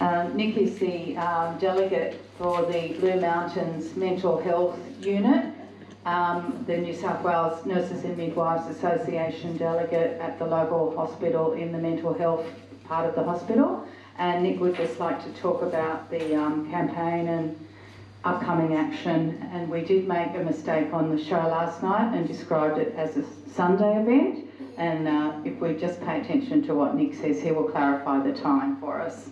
Um, Nick is the um, delegate for the Blue Mountains Mental Health Unit, um, the New South Wales Nurses and Midwives Association delegate at the local hospital in the mental health part of the hospital. And Nick would just like to talk about the um, campaign and upcoming action. And we did make a mistake on the show last night and described it as a Sunday event. And uh, if we just pay attention to what Nick says, he will clarify the time for us.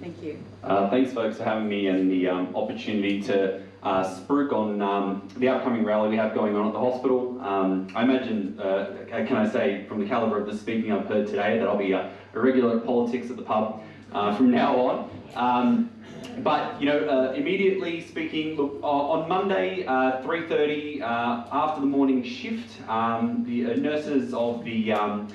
Thank you. Uh, thanks, folks, for having me and the um, opportunity to uh, spruik on um, the upcoming rally we have going on at the hospital. Um, I imagine, uh, can I say, from the calibre of the speaking I've heard today, that I'll be a, a regular at politics at the pub uh, from now on. Um, but you know, uh, immediately speaking, look uh, on Monday, 3:30 after the morning shift, um, the nurses of the um,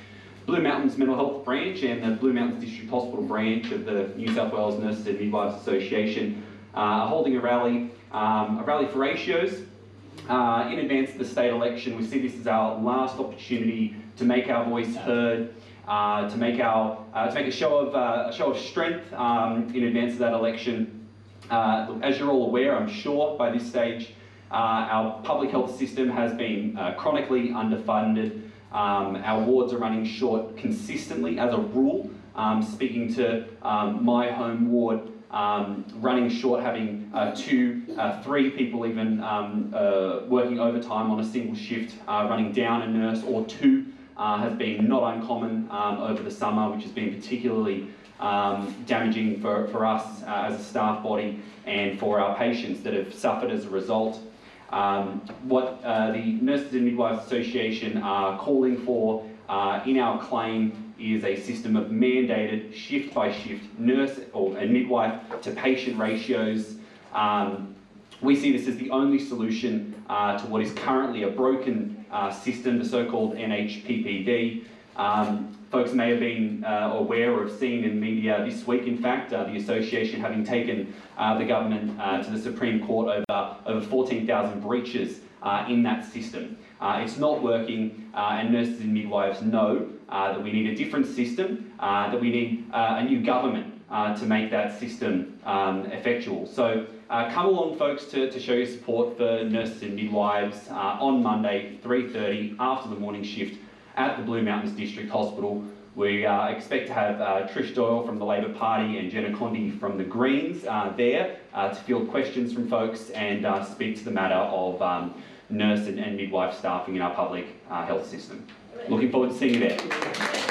Blue Mountains Mental Health Branch and the Blue Mountains District Hospital Branch of the New South Wales Nurses and Midwives Association uh, are holding a rally, um, a rally for ratios. Uh, in advance of the state election, we see this as our last opportunity to make our voice heard, uh, to make our uh, to make a show of uh, a show of strength um, in advance of that election. Uh, as you're all aware, I'm sure by this stage, our public health system has been chronically underfunded. Um, our wards are running short consistently as a rule. Um, speaking to um, my home ward, um, running short, having uh, two, uh, three people even um, uh, working overtime on a single shift, uh, running down a nurse or two uh, has been not uncommon um, over the summer, which has been particularly damaging for, for us uh, as a staff body and for our patients that have suffered as a result. Um, what uh, the Nurses and Midwives Association are calling for uh, in our claim is a system of mandated shift by shift nurse or a midwife to patient ratios. Um, we see this as the only solution uh, to what is currently a broken uh, system, the so-called NHPPD. Um, folks may have been uh, aware or have seen in media this week, in fact, uh, the association having taken uh, the government uh, to the Supreme Court over, over 14,000 breaches uh, in that system. It's not working, and nurses and midwives know that we need a different system, that we need a new government to make that system um, effectual. So come along, folks, to, to show your support for nurses and midwives on Monday, 3.30, after the morning shift at the Blue Mountains District Hospital. We uh, expect to have uh, Trish Doyle from the Labor Party and Jenna Condie from the Greens uh, there uh, to field questions from folks and uh, speak to the matter of um, nurse and, and midwife staffing in our public health system. Looking forward to seeing you there.